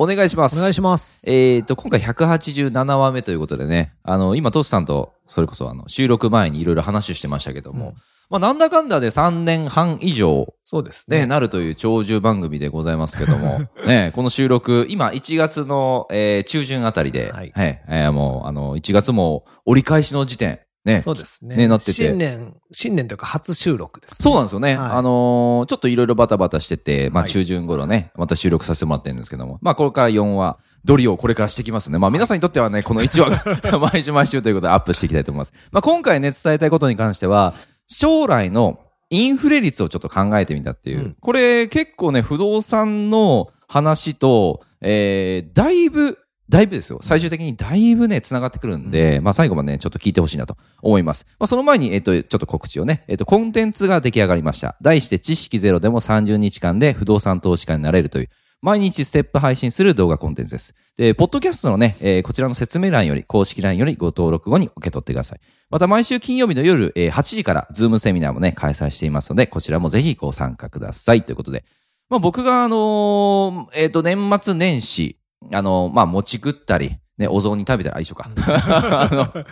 お願いします。お願いします。えっ、と、今回187話目ということでね、あの、今、トシさんと、それこそ、あの、収録前にいろいろ話してましたけども、うんまあ、なんだかんだで3年半以上、そうですね、ね。なるという長寿番組でございますけども、ね、この収録、今、1月の、えー中旬あたりで、は、はいいえーもう、あの、1月も折り返しの時点、ね、そうですね。ねなってて新年、新年というか初収録です、そうなんですよね。はいあのーちょっといろいろバタバタしてて、まあはい中旬頃ね、また収録させてもらってるんですけども、まあこれから4話、ドリをこれからしてきますね。まあ皆さんにとってはね、この1話が 毎週毎週ということでアップしていきたいと思います。まあ今回ね、伝えたいことに関しては、将来のインフレ率をちょっと考えてみたっていう。うんこれ結構ね、不動産の話と、えー、だいぶ、だいぶですよ。最終的にだいぶね、繋がってくるんで、まあ最後までね、ちょっと聞いてほしいなと思います。まあその前に、えっ、と、ちょっと告知をね、えっ、と、コンテンツが出来上がりました。題して知識ゼロでも30日間で不動産投資家になれるという、毎日ステップ配信する動画コンテンツです。で、ポッドキャストのね、えーこちらの説明欄より、公式欄よりご登録後に受け取ってください。また毎週金曜日の夜、えー8時から、ズームセミナーもね、開催していますので、こちらもぜひご参加ください。ということで、まあ僕があのーえっ、と、年末年始、あのーまあ餅食ったり、ね、お雑煮食べたら、あ一緒か。あの、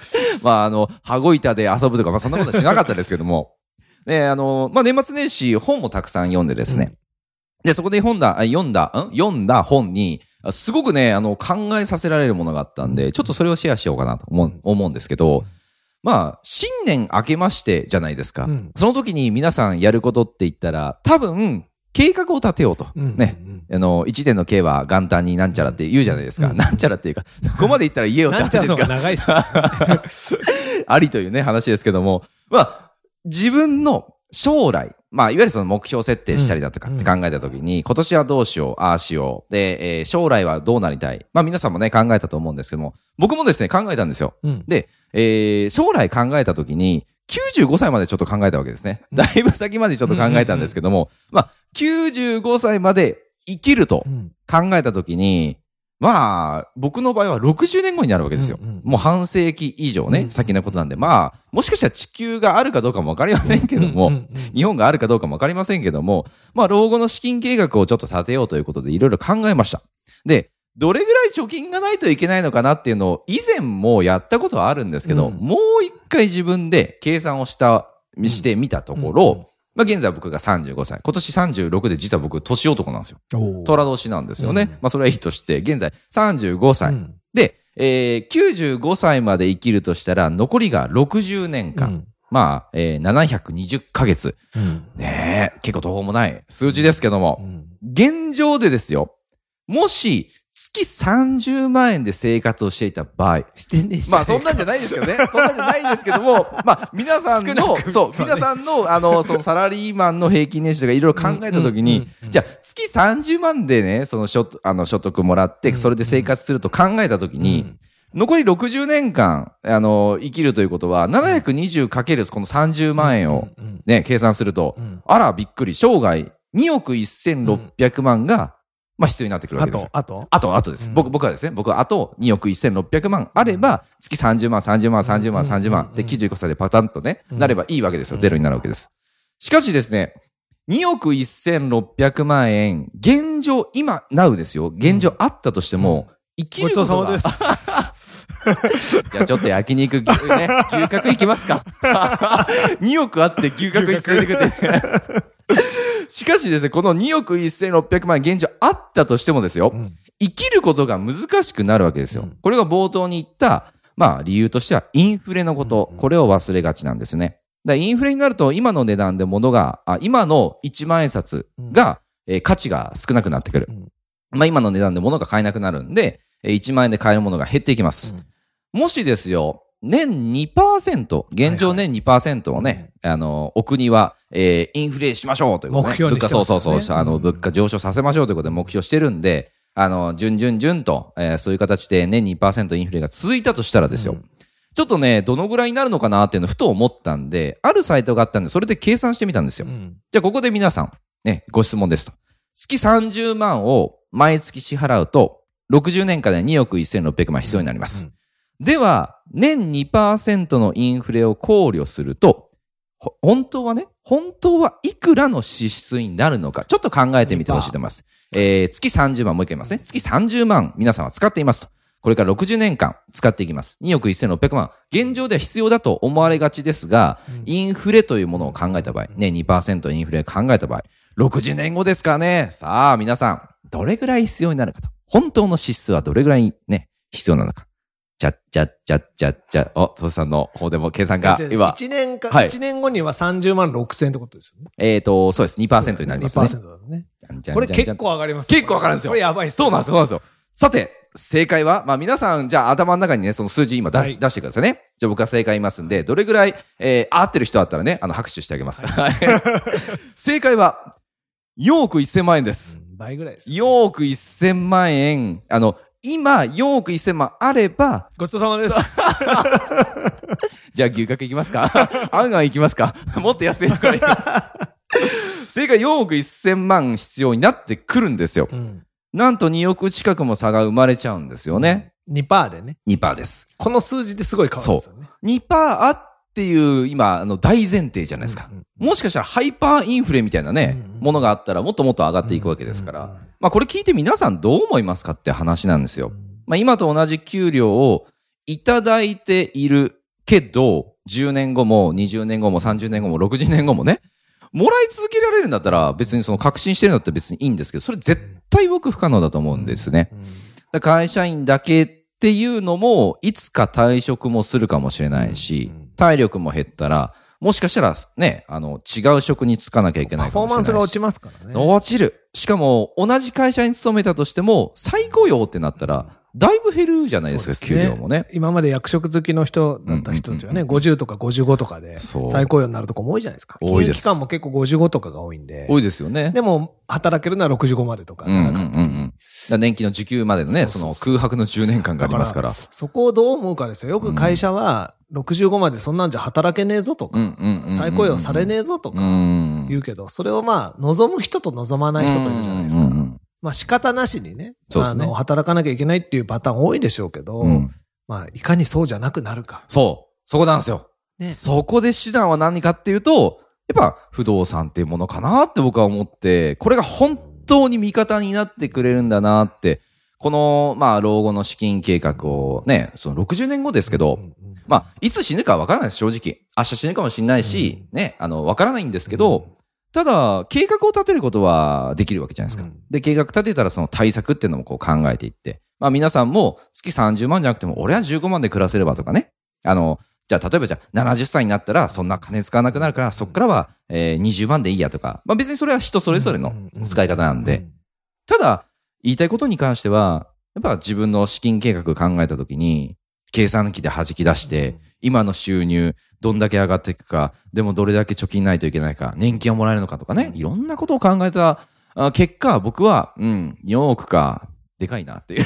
まああの、羽子板で遊ぶとか、まあそんなことはしなかったですけども、ね、あのーまあ年末年始本もたくさん読んでですね、で、そこで読んだ、あ読んだ、ん？読んだ本に、あすごくね、あの、考えさせられるものがあったんで、ちょっとそれをシェアしようかなと思う思うんですけど、まあ、新年明けましてじゃないですか。うん。その時に皆さんやることって言ったら、多分、計画を立てようと。うんね。あの、一年の計は元旦になんちゃらって言うじゃないですか。うんなんちゃらっていうか、ここまで言ったら言えよって話ですか。長いっすか ありというね、話ですけども、まあ、自分の将来、まあ、いわゆるその目標設定したりだとかって考えたときに、今年はどうしよう、ああしよう。で、えー将来はどうなりたい。まあ、皆さんもね、考えたと思うんですけども、僕もですね、考えたんですよ。うん。で、えー将来考えたときに、95歳までちょっと考えたわけですね。だいぶ先までちょっと考えたんですけども、まあ、95歳まで生きるとうん。考えたときに、まあ、僕の場合は60年後になるわけですよ。うんうんもう半世紀以上ね、うん。先のことなんで、まあ、もしかしたら地球があるかどうかもわかりませんけども、日本があるかどうかもわかりませんけども、まあ、老後の資金計画をちょっと立てようということでいろいろ考えました。で、どれぐらい貯金がないといけないのかなっていうのを以前もやったことはあるんですけど、うんもう一回自分で計算をした、してみたところ、うんうんまあ、現在僕が35歳。今年36で実は僕年男なんですよ。虎年なんですよね。うんまあ、それはいいとして、現在35歳。うんで、えー、95歳まで生きるとしたら、残りが60年間。まあ、えー、720ヶ月。うんねえ、結構途方もない数字ですけどもう、ん現状でですよ。もし、月30万円で生活をしていた場合。してねえまあ、そんなんじゃないですけどね。そんなんじゃないですけども、まあ、皆さん少のそう、皆さんの、あの、そのサラリーマンの平均年収とかいろいろ考えたときにじゃあ、月30万でね、その所得、あの、所得もらって、うんそれで生活すると考えたときに、残り60年間、あの、生きるということは、720かけるこの30万円を、うんね、計算するとう、ん。あら、びっくり、生涯2億1600万が、まあ必要になってくるわあけですよと、。あと？あと、あとです。うん僕、僕はですね、僕はあと2億1600万あれば、月30万、30万、30万、うん30万。で、うん95歳でパタンとね、うんなればいいわけですよ。うんゼロになるわけです。しかしですね、2億1600万円、現状、今、なうですよ。現状あったとしても、生きごることがちそうさまです。じゃあちょっと焼肉、牛ね、牛角行きますか。2億あって牛角に連れてくって。しかしですね、この2億1600万円現状あったとしてもですよ、うん生きることが難しくなるわけですよ。うんこれが冒頭に言った、まあ理由としてはインフレのこと、うんこれを忘れがちなんですね。だインフレになると今の値段で物が、あ今の1万円札が、えー価値が少なくなってくる。うんまあ今の値段で物が買えなくなるんで、えー1万円で買えるものが減っていきます。もしですよ、年2%、現状年2%をね、あの、お国は、えーインフレしましょうということで、ね、目標にしてます物価、そうそうそう、あの、うん。物価上昇させましょうということで目標してるんで、あの、順々順と、えーそういう形で年2%インフレが続いたとしたらですよ、うん。ちょっとね、どのぐらいになるのかなっていうのをふと思ったんで、あるサイトがあったんで、それで計算してみたんですよ。うん。じゃあここで皆さん、ね、ご質問ですと。月30万を毎月支払うと、60年間で2億1600万必要になります。では、年2%のインフレを考慮すると、ほ本当はね、本当はいくらの支出になるのか、ちょっと考えてみてほしいと思います。えー、月30万、もう一回言いますね。月30万、皆さんは使っていますと。これから60年間使っていきます。2億1600万。現状では必要だと思われがちですが、インフレというものを考えた場合、ね、2%インフレを考えた場合、60年後ですからね。さあ、皆さん、どれぐらい必要になるかと。本当の支出はどれぐらいね、必要なのか。じゃっじゃっじゃっじゃっじゃ、お、トシさんの方でも計算が今、1年か、はい一年後には30万6千ってことですよね。えっ、と、そうです。2%になりますね。2%だね。これ結構上がります結構上がるんですよこれやばいそうなんですよ、そうなんですよ。さて、正解は、まあ皆さん、じゃあ頭の中にね、その数字今出し,、はい出してくださいね。じゃあ僕は正解言いますんで、どれぐらい、えー、合ってる人だったらね、あの、拍手してあげます。はい 正解は、4億1000万円です。うん倍ぐらいです。4億1000万円、あの、今、4億1000万あれば、ごちそうさまです。じゃあ牛角いきますかあんあんいきますか もっと安いところに。正解4億1000万必要になってくるんですよ。うんなんと2億近くも差が生まれちゃうんですよね。2%でね。2%です。この数字ですごい変わるんですよね。2%あっていう今、あの大前提じゃないですか。もしかしたらハイパーインフレみたいなね、ものがあったらもっともっと上がっていくわけですから。まあこれ聞いて皆さんどう思いますかって話なんですよ。まあ今と同じ給料をいただいているけど、10年後も20年後も30年後も60年後もね、もらい続けられるんだったら別にその確信してるんだったら別にいいんですけど、それ絶対僕不可能だと思うんですね。会社員だけっていうのも、いつか退職もするかもしれないしうん、体力も減ったら、もしかしたらね、あの、違う職に就かなきゃいけないパフォーかもしれないし。マンスが落ちますからね。落ちる。しかも、同じ会社に勤めたとしても、再雇用ってなったら、だいぶ減るじゃないですか、そうですね給料もね。今まで役職好きの人だった人たちはね、うん50とか55とかでそう再雇用になるとこも多いじゃないですか。多いです期間も結構55とかが多いんで。多いですよね。でも、働けるのは65までとか。うんうんうんから年金の受給までのね、そそうそうそうの空白の10年間がありますから。そこをどう思うかですよ。よく会社は、65までそんなんじゃ働けねえぞとか。再雇用されねえぞとうかん。言うけど、それをまあ、望む人と望まない人といるじゃないですかまあ仕方なしにね、あの、働かなきゃいけないっていうパターン多いでしょうけど、まあ、いかにそうじゃなくなるか。そう。そこなんですよ。ね。そこで手段は何かっていうと、やっぱ不動産っていうものかなって僕は思って、これが本当に味方になってくれるんだなって、この、まあ、老後の資金計画をね、その60年後ですけど、まあ、いつ死ぬかわからないです、正直。明日死ぬかもしれないし、ね、あの、わからないんですけど、ただ、計画を立てることはできるわけじゃないですか。うんで、計画立てたらその対策っていうのもこう考えていって、まあ皆さんも月30万じゃなくても、俺は15万で暮らせればとかね。あの、じゃあ例えばじゃあ70歳になったらそんな金使わなくなるから、そっからは、えー20万でいいやとか。まあ別にそれは人それぞれの使い方なんで。。ただ、言いたいことに関しては、やっぱ自分の資金計画考えたときに、計算機で弾き出して、今の収入、どんだけ上がっていくか、でもどれだけ貯金ないといけないか、年金をもらえるのかとかね、いろんなことを考えたあ結果、僕は、うん、4億か、でかいなっていう。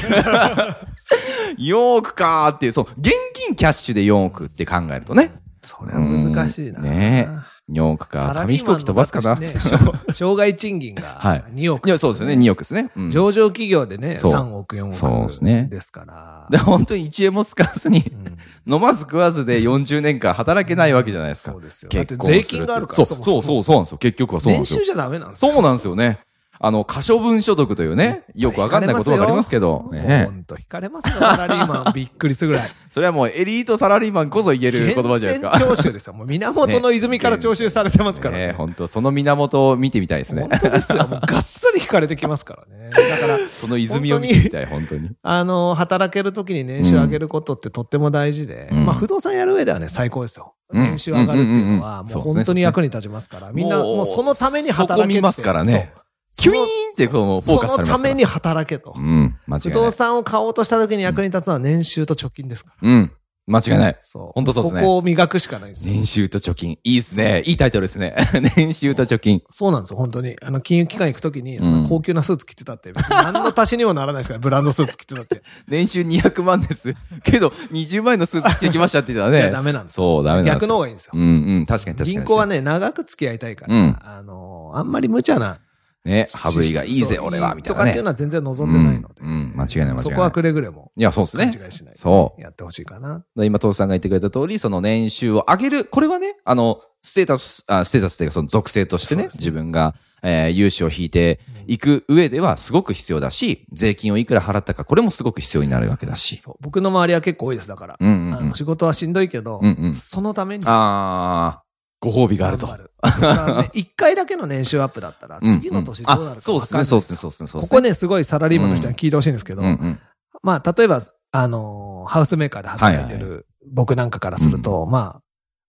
4億かっていう、そう、現金キャッシュで4億って考えるとね、それは難しいな。うんね4億か、紙飛行機飛ばすかな。ね、生生涯賃金がはい2億、いや、そうですよね、2億ですね。うん上場企業でね、そう3億、4億。そうですねですから。で、本当に1円も使わずに、うん飲まず食わずで40年間働けないわけじゃないですか。そうですよ。税金があるから。そう、そう、そう、そうなんですよ。結局はそうなんですよ年収。じゃダメなんですよ。そうなんですよね。あの、可処分所得というね、よくわかんないことがありますけど、ねほんと、引かれますよ、サラリーマン。びっくりするぐらい。それはもうエリートサラリーマンこそ言える言葉じゃないですか。源泉徴収ですよ。もう源の泉から徴収されてますからねね。本当その源を見てみたいですね本。当ですよ。もうがっつり引かれてきますからね。だから、その泉を見てみたい、本当に。あの、働けるときに年収上げることってとっても大事で、うんまあ不動産やる上ではね、最高ですよ。うん年収上がるっていうのは、もう本当に役に立ちますから、みんなもうそのために働けってそこ見ますからね。キュイーンってこう、フォーカスされますから。そのために働けと。うん、間違いない。不動産を買おうとしたときに役に立つのは年収と貯金ですから。うん。間違いない。そう。ほんとそうですねここを磨くしかないんですよ。年収と貯金。いいですね。いいタイトルですね。年収と貯金。そうなんですよ、本当に。あの、金融機関行くときに、その高級なスーツ着てたって、何の足しにもならないですから、ブランドスーツ着てたって。年収200万です。けど、20万円のスーツ着てきましたって言ったらいや、ね。ダメなんですよ。そう、ダメなんですよ逆の方がいいんですよう。んうん。確かに確かに。銀行はね、長く付き合いたいから、うんあの、あんまり無茶な。ね、羽振りがいいぜ、俺は、みたいなねとかっていう。のは全然望んでないので。うんうん間違いない間違いないそこはくれぐれも。いや、そうですね。勘違いしない。そうやってほしいかな。今、父さんが言ってくれた通り、その年収を上げる。これはね、あの、ステータス、あステータスっていうか、その属性としてね、ね自分が、えー、融資を引いていく上ではすごく必要だし、税金をいくら払ったか、これもすごく必要になるわけだし。そう。僕の周りは結構多いです、だから。うんうん。仕事はしんどいけど、うんうんそのために。あー、ご褒美があるぞ。頑張る。だからね一回だけの年収アップだったら、次の年どうなるか分かんそうですね、そうですね、そうですね。ここね、すごいサラリーマンの人に聞いてほしいんですけど、うんうん。まあ、例えば、あのーハウスメーカーで働いてはいる僕なんかからすると、ま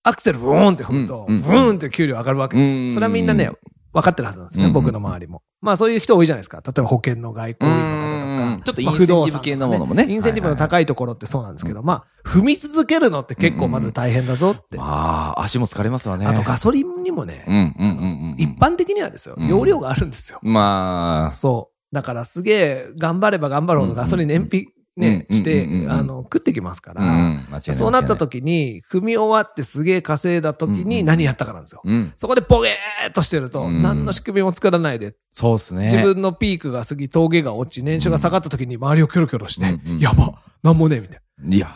あ、アクセルブーンって踏むと、うんうんブーンって給料上がるわけです。それはみんなね、分かってるはずなんですね、うん僕の周りも。まあ、そういう人多いじゃないですか。例えば保険の外交員の方とか。うんちょっとイまあンセンティブ系のものもねインセンティブの高いところってそうなんですけど、まあ、踏み続けるのって結構まず大変だぞって。まあ、足も疲れますわね。あとガソリンにもね、うんうんうんうん。一般的にはですよ、うん容量があるんですよ。まあ、そう。だからすげえ、頑張れば頑張るほどガソリン燃費ね、うんしてあの、食ってきますから。そうなった時に、踏み終わってすげえ稼いだ時に何やったかなんですよ。うん。そこでボゲーっとしてると、うん何の仕組みも作らないで、そうですね。自分のピークが過ぎ、峠が落ち、年収が下がった時に周りをキョロキョロして、やば、なんもねえ、みたいいやー、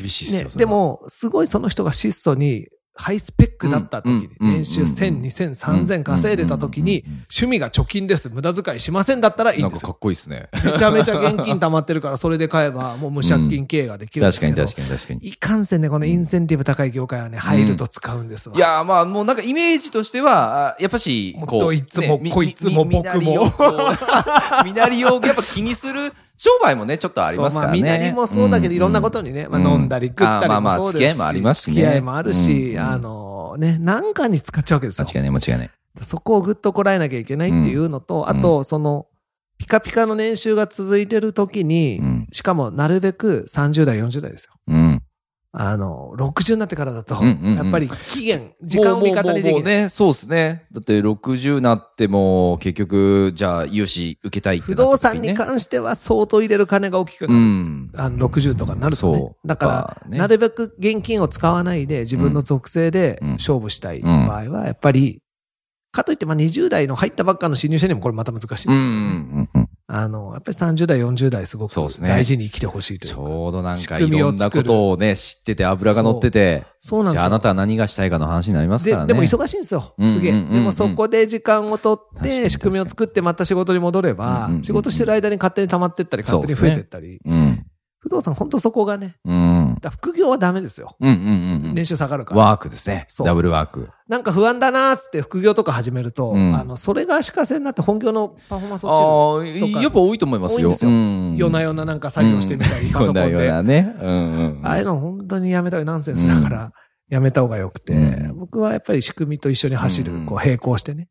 厳しいっすな。よ。ね、でも、すごいその人が質素に、ハイスペックだった時に、年収1000、2000、3000稼いでた時に趣味が貯金です、無駄遣いしませんだったらいいんですよなんかかっ。こいいですね。めちゃめちゃ現金溜まってるから、それで買えば、もう無借金経営ができるんですけど。確かに確かに確かに。いかんせんね、このインセンティブ高い業界はね、入ると使うんですわ。いやーまあもうなんかイメージとしては、あやっぱし、こう。どいつもみこいつも僕も みなりをやっぱ気にする商売もね、ちょっとありますからね。まあ、みなりもそうだけど、いろんなことにね、まあ、飲んだり食ったりもそうですし、付き合いもありますしね付き合いもあるし、うんあのね、なんかに使っちゃうわけですよ。間違いない間違いない。そこをぐっとこらえなきゃいけないっていうのと、んあと、その、ピカピカの年収が続いてる時に、うんしかもなるべく30代、40代ですよ。うん。あの、60になってからだと、やっぱり期限、時間を味方にできない。もうね、そうですね。だって60になっても、結局、じゃあ、融資受けたいって不動産に関しては相当入れる金が大きくなうる。ん。あの60とかになるとねだから、ねなるべく現金を使わないで自分の属性でうん勝負したい場合は、やっぱり、かといって、まあ20代の入ったばっかの新入社にもこれまた難しいですけどね。あの、やっぱり30代、40代すごく大事に生きてほしいというちか。ょうどなんかいろんなことをね、知ってて油が乗ってて、そうなんですよ。じゃああなたは何がしたいかの話になりますからね。ででも忙しいんですよ。すげえ。でもそこで時間を取って、仕組みを作ってまた仕事に戻れば仕事してる間に勝手に溜まってったり、勝手に増えてったり。うん。不動産本当そこがね、うん。だ副業はダメですよ。うんうんうん年収下がるから。ワークですね。そうダブルワーク。なんか不安だなーっつって副業とか始めると、うんあの、それが足かせになって本業のパフォーマンス落ちる。ああ、とかやっぱ多いと思いますよ。多いんですようん夜な夜ななんか作業してみたり、パソコン夜な夜で。なね。うんうん。ああいうの本当にやめた方がナンセンスだから、やめた方がよくて、うん僕はやっぱり仕組みと一緒に走る、うんこう並行してね。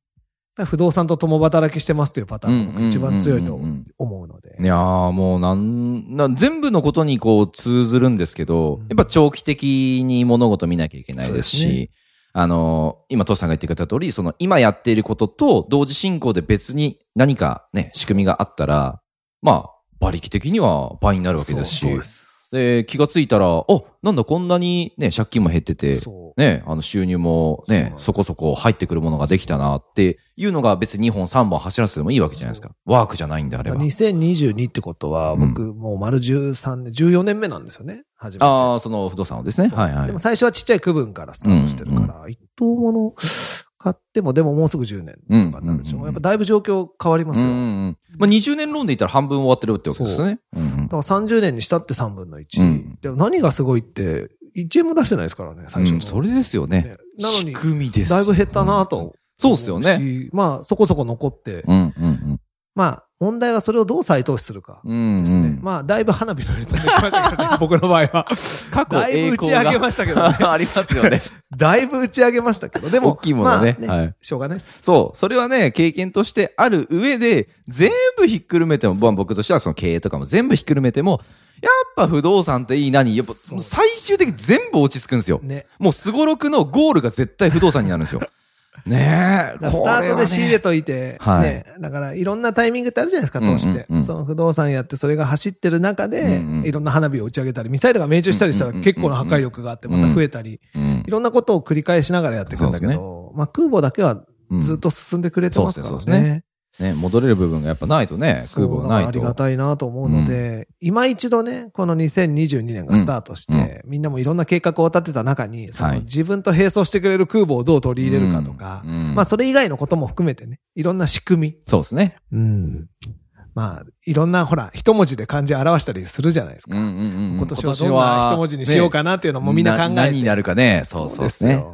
不動産と共働きしてますというパターンが僕一番強いと思うので。いやーもうなん、な全部のことにこう通ずるんですけど、うん。やっぱ長期的に物事見なきゃいけないですし、あの、今、トシさんが言ってくれた通り、その今やっていることと同時進行で別に何かね、仕組みがあったら、まあ、馬力的には倍になるわけですし、そうそうですで、気がついたら、お、なんだこんなにね、借金も減ってて、ね、あの収入もねそそこそこ入ってくるものができたなっていうのが別に2本3本走らせてもいいわけじゃないですか。ワークじゃないんであれば。2022ってことは、僕もう丸13年、14年目なんですよね。初めて。ああ、その不動産をですね。はいはいでも。最初はちっちゃい区分からスタートしてるから、一等もの買っても、でももうすぐ10年とかになるでしょ。うんやっぱだいぶ状況変わりますよ。うんうんまあ、20年ローンで言ったら半分終わってるってわけですね。うんうんだから30年にしたって3分の1。うんでも何がすごいって、1円も出してないですからね、最初の。うんそれですよね。ねなの仕に、組みです。だいぶ減ったなと。そうですよね。ね。まあ、そこそこ残って、うんうんうん。まあ、問題はそれをどう再投資するかうんですね。うんまあ、だいぶ花火のように飛んできましたけどね、僕の場合は。過去だいぶ打ち上げましたけどね。ありますよね。だいぶ打ち上げましたけど、でも、大きいものねまあはいしょうがないです。そう。それはね、経験としてある上で、全部ひっくるめても、まあ僕としてはその経営とかも全部ひっくるめても、やっぱ不動産っていい何やっぱ最終的に全部落ち着くんですよ。ね。もうすごろくのゴールが絶対不動産になるんですよ。ねえ。スタートで仕入れといて、はいね、だからいろんなタイミングってあるじゃないですか、投資って。その不動産やってそれが走ってる中で、いろんな花火を打ち上げたり、ミサイルが命中したりしたら結構な破壊力があってまた増えたり、うんいろんなことを繰り返しながらやっていくんだけど、まあ空母だけはうんずっと進んでくれてますからねね。ね、戻れる部分がやっぱないとね、空母がないと。ありがたいなと思うので、今一度ね、この2022年がスタートして、みんなもいろんな計画を立てた中に、そのはい自分と並走してくれる空母をどう取り入れるかとか、うんうんまあそれ以外のことも含めてね、いろんな仕組み、そうですね。うん。まあ、いろんな、ほら、一文字で漢字表したりするじゃないですか。うんうんうん。今年はどんな一文字にしようかなっていうのもみんな考えて。な何になるかね。そうそうですね。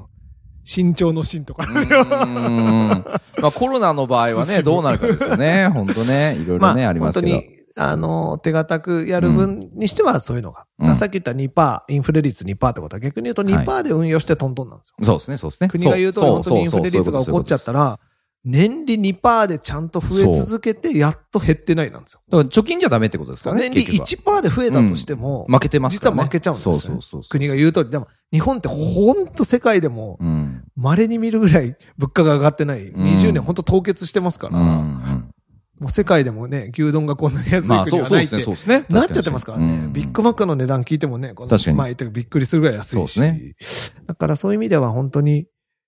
よ。身長の身とか。まあコロナの場合はね、どうなるかですよね。本当ね。いろいろね、ありますけど。本当に、あの、手堅くやる分にしてはそういうのが。うんさっき言った2%、インフレ率2%ってことは逆に言うと2%で運用してトントンなんですよ。そうですね、そうですね。国が言うと本当にインフレ率が起こっちゃったら、年利2%でちゃんと増え続けて、やっと減ってないなんですよ。だから貯金じゃダメってことですからね。年利結局は1%で増えたとしても、負けてますからね。実は負けちゃうんですよ、そうそうそうそう。国が言う通り。でも、日本ってほんと世界でも、うん。稀に見るぐらい物価が上がってない。うん20年ほんと凍結してますから、うんうんもう世界でもね、牛丼がこんなに安いまあ、国そうそうですね、はないってそうですね。なっちゃってますからね。ビッグマックの値段聞いてもね、この前言ったけどびっくりするぐらい安いし。そうだからそういう意味では本当に、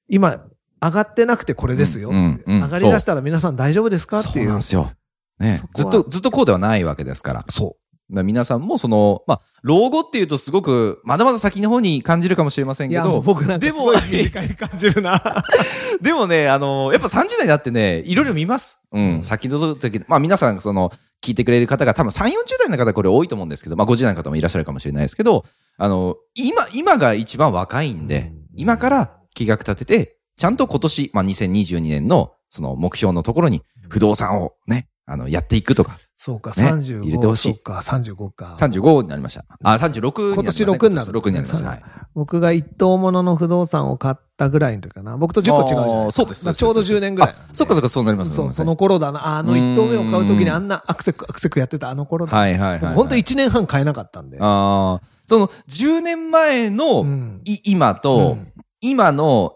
今、上がってなくてこれですよ。上がり出したら皆さん大丈夫ですか？ってそういう。なんですよ。ねずっと、ずっとこうではないわけですから。そだから皆さんもその、まあ、老後っていうとすごく、まだまだ先の方に感じるかもしれませんけど、僕なんかですもごい短い感じるな。でもね、あの、やっぱ30代になってね、いろいろ見ます。うん。先の時、まあ皆さん、その、聞いてくれる方が多分3、40代の方これ多いと思うんですけど、まあ50代の方もいらっしゃるかもしれないですけど、あの、今、今が一番若いんで、今から計画立てて、ちゃんと今年、まあ2022年の、その目標のところに、不動産をね、あの、やっていくとか、そうか、ね35。入れてほしいそうか、35か。35になりました。あ、36になりましたね。今年6になるね6になります。はい。僕が一等物の不動産を買ったぐらいの時かな。僕と10個違うじゃない。そうです。ちょうど10年ぐらいそっかそっか、そうなりますそう、その頃だな。あの一等目を買う時にあんなアクセク、アクセクやってたあの頃だ。はいはいはいはい。本当1年半買えなかったんで。ああ、その、10年前の、うんい今と、うん今の、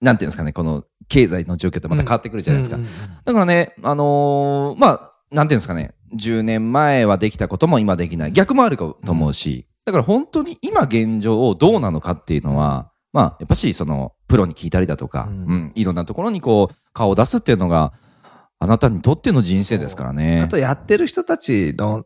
なんていうんですかね、この、経済の状況ってまた変わってくるじゃないですか。うんうんうんだからね、あのーまあ、なんていうんですかね、10年前はできたことも今できない。逆もあるかと思うし、だから本当に今現状をどうなのかっていうのは、まあ、やっぱし、その、プロに聞いたりだとか、ううんん、いろんなところにこう、顔を出すっていうのが、あなたにとっての人生ですからね。あとやってる人たちの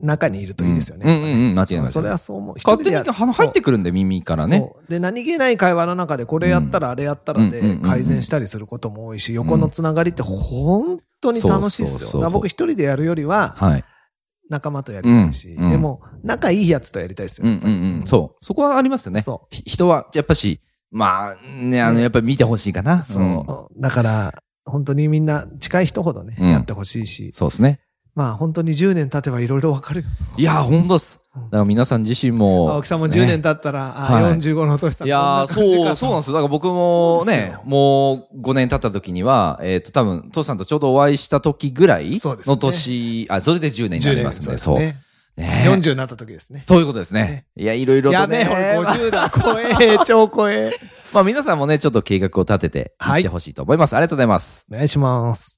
中にいるといいですよね。うんうんうん、間違いない。それはそう思う。勝手に入ってくるんで、耳からね。で、何気ない会話の中でこれやったらあれやったらで改善したりすることも多いし、横のつながりって本当に楽しいですよ。僕一人でやるよりははい。仲間とやりたいし、うんうんでも仲いいやつとやりたいですよ。うんうんうん。そう。そこはありますよね。そひ人は、やっぱし、まあ、ね、あの、ねやっぱり見てほしいかな。そう。だから、本当にみんな近い人ほどね、うんやってほしいし、そうですね。まあ本当に10年経てばいろいろわかるよ。いや、ほんとっす。うんだから皆さん自身も。青木さんも10年経ったら、あ、はい45の年さんいやー、そう、そうなんですよ。だから僕もねもう5年経った時には、えっと、多分、父さんとちょうどお会いした時ぐらいの年、あ、それで10年になります10ね。年そう。ね。ね40になった時ですね。そういうことですね。いや、いろいろとね。やべえ、俺50だ。怖え、超怖え。まあ皆さんもね、ちょっと計画を立てていってほしいと思います。ありがとうございます。お願いします。